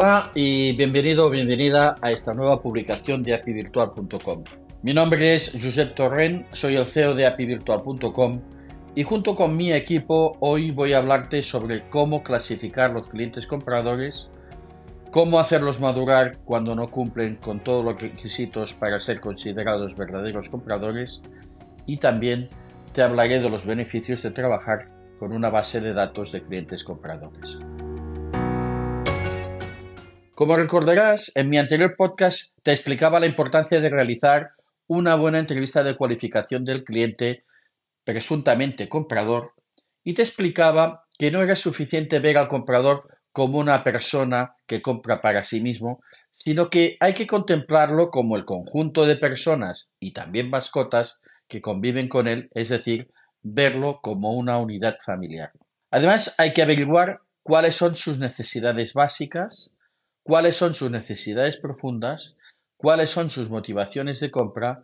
Hola y bienvenido o bienvenida a esta nueva publicación de apivirtual.com. Mi nombre es Josep Torren, soy el CEO de apivirtual.com y junto con mi equipo hoy voy a hablarte sobre cómo clasificar los clientes compradores, cómo hacerlos madurar cuando no cumplen con todos los requisitos para ser considerados verdaderos compradores y también te hablaré de los beneficios de trabajar con una base de datos de clientes compradores. Como recordarás, en mi anterior podcast te explicaba la importancia de realizar una buena entrevista de cualificación del cliente presuntamente comprador y te explicaba que no era suficiente ver al comprador como una persona que compra para sí mismo, sino que hay que contemplarlo como el conjunto de personas y también mascotas que conviven con él, es decir, verlo como una unidad familiar. Además, hay que averiguar cuáles son sus necesidades básicas, cuáles son sus necesidades profundas, cuáles son sus motivaciones de compra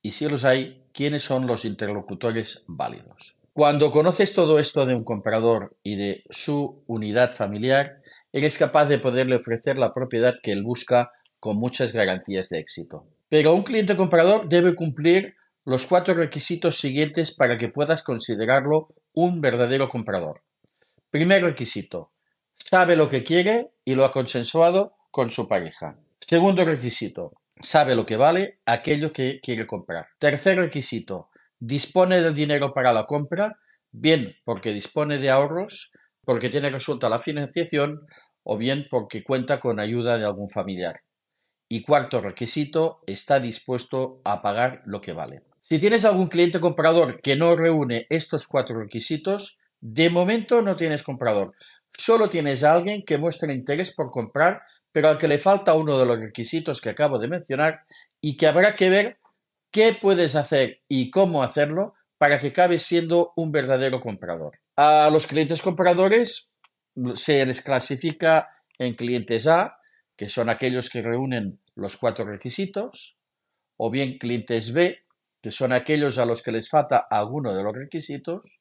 y si los hay, quiénes son los interlocutores válidos. Cuando conoces todo esto de un comprador y de su unidad familiar, eres capaz de poderle ofrecer la propiedad que él busca con muchas garantías de éxito. Pero un cliente comprador debe cumplir los cuatro requisitos siguientes para que puedas considerarlo un verdadero comprador. Primer requisito, sabe lo que quiere y lo ha consensuado con su pareja. Segundo requisito, sabe lo que vale aquello que quiere comprar. Tercer requisito, dispone del dinero para la compra, bien porque dispone de ahorros, porque tiene resuelta la financiación o bien porque cuenta con ayuda de algún familiar. Y cuarto requisito, está dispuesto a pagar lo que vale. Si tienes algún cliente comprador que no reúne estos cuatro requisitos, de momento no tienes comprador. Solo tienes a alguien que muestra interés por comprar, pero al que le falta uno de los requisitos que acabo de mencionar y que habrá que ver qué puedes hacer y cómo hacerlo para que acabe siendo un verdadero comprador. A los clientes compradores se les clasifica en clientes A, que son aquellos que reúnen los cuatro requisitos, o bien clientes B, que son aquellos a los que les falta alguno de los requisitos,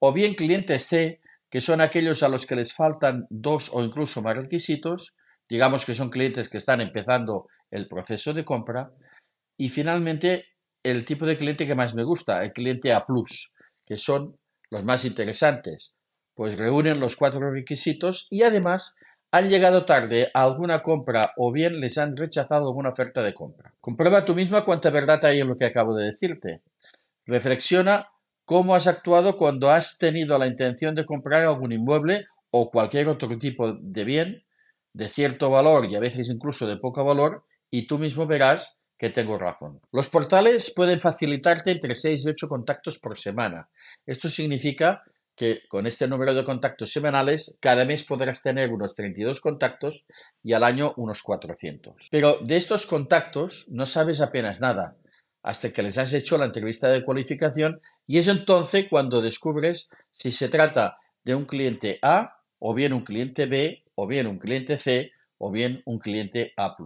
o bien clientes C, que son aquellos a los que les faltan dos o incluso más requisitos, digamos que son clientes que están empezando el proceso de compra, y finalmente el tipo de cliente que más me gusta, el cliente A, que son los más interesantes, pues reúnen los cuatro requisitos y además han llegado tarde a alguna compra o bien les han rechazado alguna oferta de compra. Comprueba tú misma cuánta verdad hay en lo que acabo de decirte. Reflexiona cómo has actuado cuando has tenido la intención de comprar algún inmueble o cualquier otro tipo de bien de cierto valor y a veces incluso de poco valor y tú mismo verás que tengo razón. Los portales pueden facilitarte entre 6 y 8 contactos por semana. Esto significa que con este número de contactos semanales cada mes podrás tener unos 32 contactos y al año unos 400. Pero de estos contactos no sabes apenas nada hasta que les has hecho la entrevista de cualificación y es entonces cuando descubres si se trata de un cliente A o bien un cliente B o bien un cliente C o bien un cliente A+.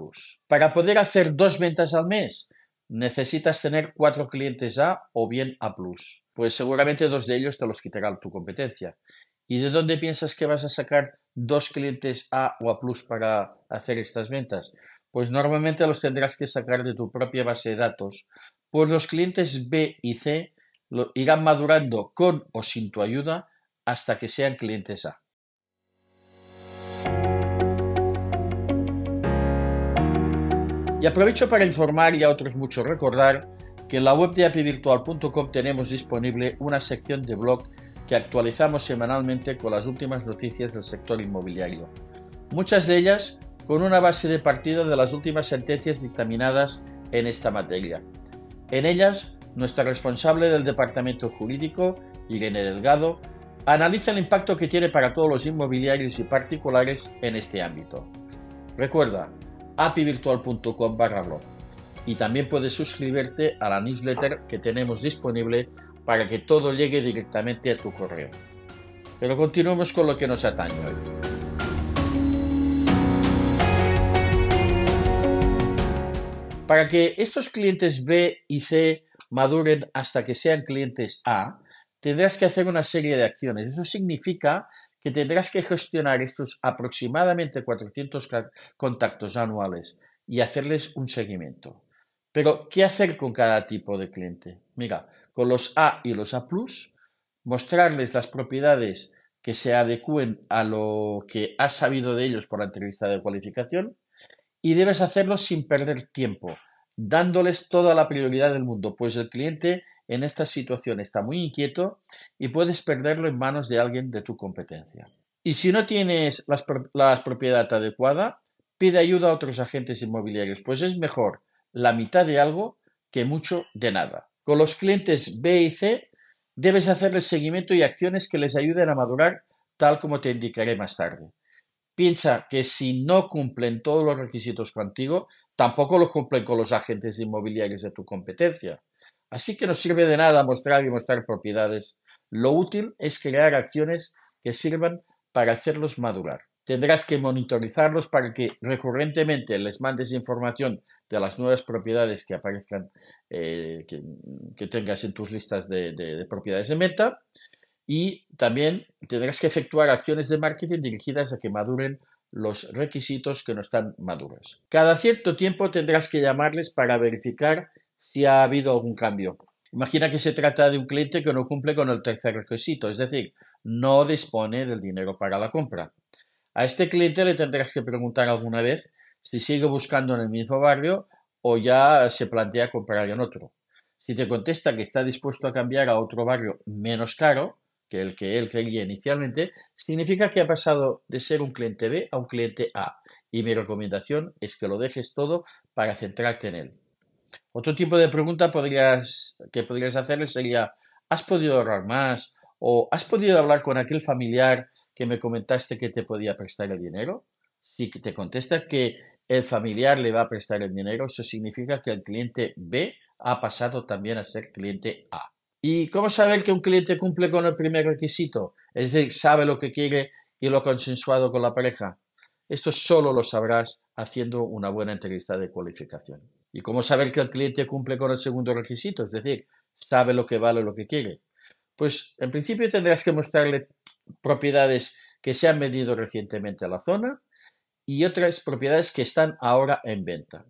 Para poder hacer dos ventas al mes, necesitas tener cuatro clientes A o bien A+. Pues seguramente dos de ellos te los quitará tu competencia. ¿Y de dónde piensas que vas a sacar dos clientes A o A+ para hacer estas ventas? Pues normalmente los tendrás que sacar de tu propia base de datos, pues los clientes B y C lo irán madurando con o sin tu ayuda hasta que sean clientes A. Y aprovecho para informar y a otros muchos recordar que en la web de apivirtual.com tenemos disponible una sección de blog que actualizamos semanalmente con las últimas noticias del sector inmobiliario. Muchas de ellas con una base de partida de las últimas sentencias dictaminadas en esta materia. En ellas, nuestra responsable del Departamento Jurídico, Irene Delgado, analiza el impacto que tiene para todos los inmobiliarios y particulares en este ámbito. Recuerda, apivirtual.com barra blog y también puedes suscribirte a la newsletter que tenemos disponible para que todo llegue directamente a tu correo. Pero continuemos con lo que nos atañe hoy. Para que estos clientes B y C maduren hasta que sean clientes A, tendrás que hacer una serie de acciones. Eso significa que tendrás que gestionar estos aproximadamente 400 contactos anuales y hacerles un seguimiento. Pero, ¿qué hacer con cada tipo de cliente? Mira, con los A y los A, mostrarles las propiedades que se adecúen a lo que has sabido de ellos por la entrevista de cualificación y debes hacerlo sin perder tiempo, dándoles toda la prioridad del mundo, pues el cliente en esta situación está muy inquieto y puedes perderlo en manos de alguien de tu competencia. Y si no tienes la propiedad adecuada, pide ayuda a otros agentes inmobiliarios, pues es mejor la mitad de algo que mucho de nada. Con los clientes B y C debes hacerles seguimiento y acciones que les ayuden a madurar, tal como te indicaré más tarde. Piensa que si no cumplen todos los requisitos contigo, tampoco los cumplen con los agentes inmobiliarios de tu competencia. Así que no sirve de nada mostrar y mostrar propiedades. Lo útil es crear acciones que sirvan para hacerlos madurar. Tendrás que monitorizarlos para que recurrentemente les mandes información de las nuevas propiedades que aparezcan, eh, que, tengas en tus listas de, de propiedades en venta. Y también tendrás que efectuar acciones de marketing dirigidas a que maduren los requisitos que no están maduros. Cada cierto tiempo tendrás que llamarles para verificar si ha habido algún cambio. Imagina que se trata de un cliente que no cumple con el tercer requisito, es decir, no dispone del dinero para la compra. A este cliente le tendrás que preguntar alguna vez si sigue buscando en el mismo barrio o ya se plantea comprar en otro. Si te contesta que está dispuesto a cambiar a otro barrio menos caro que el que él quería inicialmente, significa que ha pasado de ser un cliente B a un cliente A. Y mi recomendación es que lo dejes todo para centrarte en él. Otro tipo de pregunta podrías, que podrías hacerle sería, ¿has podido ahorrar más? ¿O has podido hablar con aquel familiar que me comentaste que te podía prestar el dinero? Si te contesta que el familiar le va a prestar el dinero, eso significa que el cliente B ha pasado también a ser cliente A. ¿Y cómo saber que un cliente cumple con el primer requisito? Es decir, sabe lo que quiere y lo ha consensuado con la pareja. Esto solo lo sabrás haciendo una buena entrevista de cualificación. ¿Y cómo saber que el cliente cumple con el segundo requisito? Es decir, sabe lo que vale lo que quiere. Pues en principio tendrás que mostrarle propiedades que se han vendido recientemente a la zona y otras propiedades que están ahora en venta.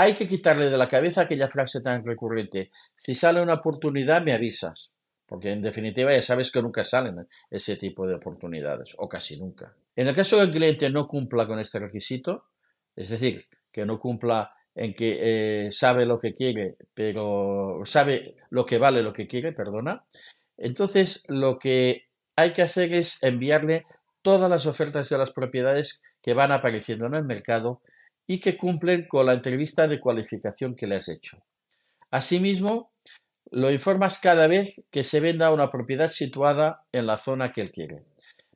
Hay que quitarle de la cabeza aquella frase tan recurrente, si sale una oportunidad me avisas, porque en definitiva ya sabes que nunca salen ese tipo de oportunidades, o casi nunca. En el caso que el cliente no cumpla con este requisito, es decir, que no cumpla en que eh, sabe lo que quiere, pero sabe lo que vale lo que quiere, perdona. Entonces, lo que hay que hacer es enviarle todas las ofertas de las propiedades que van apareciendo en el mercado y que cumplen con la entrevista de cualificación que le has hecho. Asimismo, lo informas cada vez que se venda una propiedad situada en la zona que él quiere.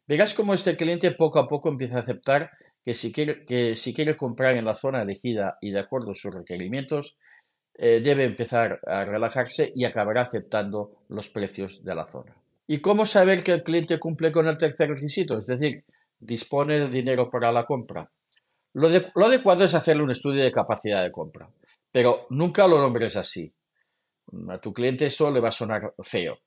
Verás cómo este cliente poco a poco empieza a aceptar que si quiere, que si quiere comprar en la zona elegida y de acuerdo a sus requerimientos, eh, debe empezar a relajarse y acabará aceptando los precios de la zona. ¿Y cómo saber que el cliente cumple con el tercer requisito? Es decir, dispone de dinero para la compra. Lo, adecuado es hacerle un estudio de capacidad de compra, pero nunca lo nombres así. A tu cliente eso le va a sonar feo.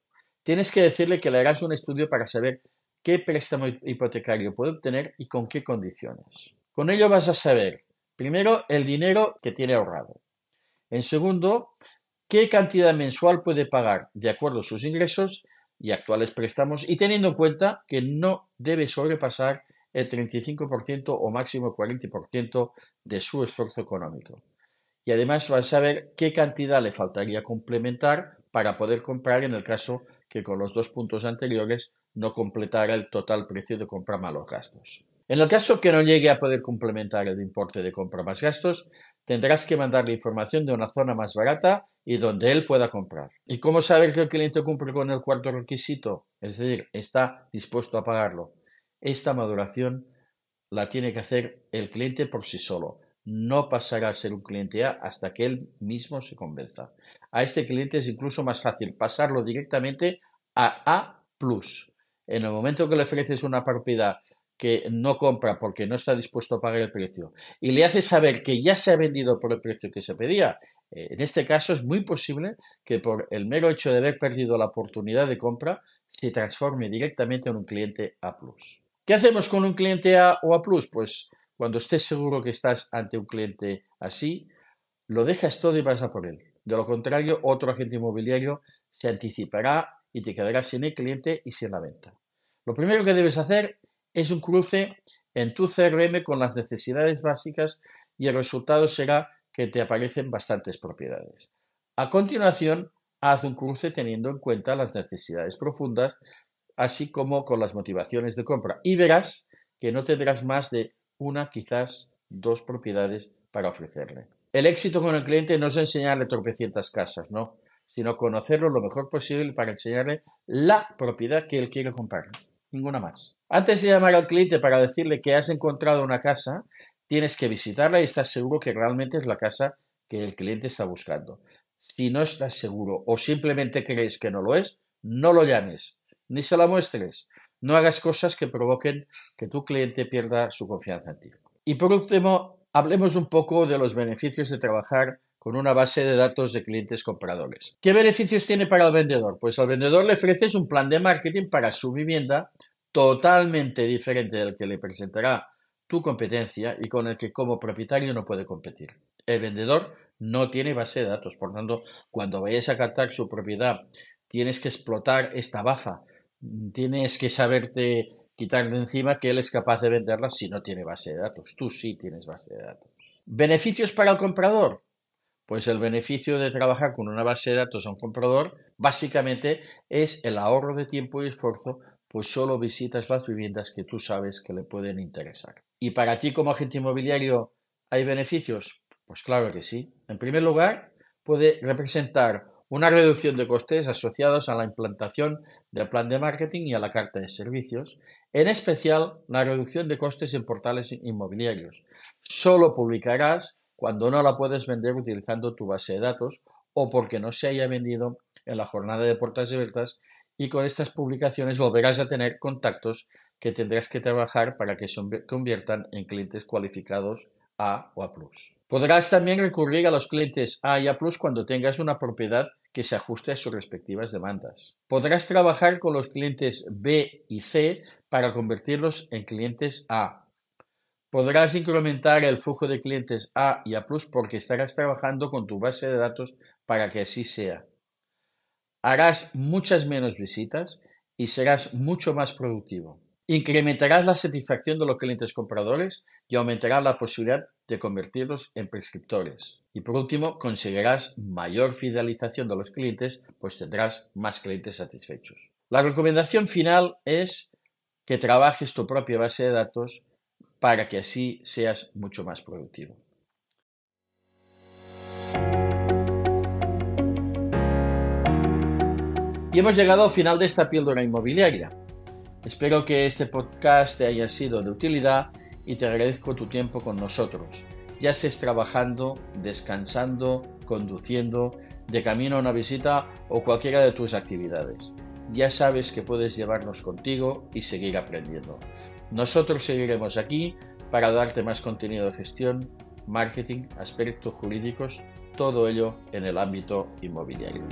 Tienes que decirle que le harás un estudio para saber qué préstamo hipotecario puede obtener y con qué condiciones. Con ello vas a saber, primero, el dinero que tiene ahorrado. En segundo, qué cantidad mensual puede pagar de acuerdo a sus ingresos y actuales préstamos y teniendo en cuenta que no debe sobrepasar el 35% o máximo 40% de su esfuerzo económico. Y además vas a saber qué cantidad le faltaría complementar para poder comprar en el caso que con los dos puntos anteriores no completara el total precio de compra más gastos. En el caso que no llegue a poder complementar el importe de compra más gastos, tendrás que mandarle información de una zona más barata y donde él pueda comprar. ¿Y cómo saber que el cliente cumple con el cuarto requisito? Es decir, está dispuesto a pagarlo. Esta maduración la tiene que hacer el cliente por sí solo. No pasará a ser un cliente A hasta que él mismo se convenza. A este cliente es incluso más fácil pasarlo directamente a A en el momento que le ofreces una propiedad que no compra porque no está dispuesto a pagar el precio y le haces saber que ya se ha vendido por el precio que se pedía, eh, en este caso es muy posible que por el mero hecho de haber perdido la oportunidad de compra se transforme directamente en un cliente A+. ¿Qué hacemos con un cliente A o A+? Pues cuando estés seguro que estás ante un cliente así, lo dejas todo y vas a por él. De lo contrario, otro agente inmobiliario se anticipará y te quedarás sin el cliente y sin la venta. Lo primero que debes hacer es un cruce en tu CRM con las necesidades básicas y el resultado será que te aparecen bastantes propiedades. A continuación, haz un cruce teniendo en cuenta las necesidades profundas, así como con las motivaciones de compra, y verás que no tendrás más de una, quizás dos propiedades para ofrecerle. El éxito con el cliente no es enseñarle tropecientas casas, no, sino conocerlo lo mejor posible para enseñarle la propiedad que él quiere comprar, ninguna más. Antes de llamar al cliente para decirle que has encontrado una casa, tienes que visitarla y estar seguro que realmente es la casa que el cliente está buscando. Si no estás seguro o simplemente crees que no lo es, no lo llames, ni se la muestres. No hagas cosas que provoquen que tu cliente pierda su confianza en ti. Y por último, Hablemos un poco de los beneficios de trabajar con una base de datos de clientes compradores. ¿Qué beneficios tiene para el vendedor? Pues al vendedor le ofreces un plan de marketing para su vivienda totalmente diferente del que le presentará tu competencia y con el que como propietario no puede competir. El vendedor no tiene base de datos, por tanto, cuando vayas a captar su propiedad, tienes que explotar esta baza, tienes que saberte quitar de encima que él es capaz de venderla si no tiene base de datos. Tú sí tienes base de datos. ¿Beneficios para el comprador? Pues el beneficio de trabajar con una base de datos a un comprador básicamente es el ahorro de tiempo y esfuerzo, pues solo visitas las viviendas que tú sabes que le pueden interesar. ¿Y para ti como agente inmobiliario hay beneficios? Pues claro que sí. En primer lugar, puede representar una reducción de costes asociados a la implantación del plan de marketing y a la carta de servicios, en especial la reducción de costes en portales inmobiliarios. Solo publicarás cuando no la puedes vender utilizando tu base de datos o porque no se haya vendido en la jornada de puertas abiertas y con estas publicaciones volverás a tener contactos que tendrás que trabajar para que se conviertan en clientes cualificados A o A+. Podrás también recurrir a los clientes A y A cuando tengas una propiedad que se ajuste a sus respectivas demandas. Podrás trabajar con los clientes B y C para convertirlos en clientes A. Podrás incrementar el flujo de clientes A y A porque estarás trabajando con tu base de datos para que así sea. Harás muchas menos visitas y serás mucho más productivo. Incrementarás la satisfacción de los clientes compradores y aumentarás la posibilidad de convertirlos en prescriptores. Y por último, conseguirás mayor fidelización de los clientes, pues tendrás más clientes satisfechos. La recomendación final es que trabajes tu propia base de datos para que así seas mucho más productivo. Y hemos llegado al final de esta píldora inmobiliaria. Espero que este podcast te haya sido de utilidad y te agradezco tu tiempo con nosotros, ya estés trabajando, descansando, conduciendo, de camino a una visita o cualquiera de tus actividades. Ya sabes que puedes llevarnos contigo y seguir aprendiendo. Nosotros seguiremos aquí para darte más contenido de gestión, marketing, aspectos jurídicos, todo ello en el ámbito inmobiliario.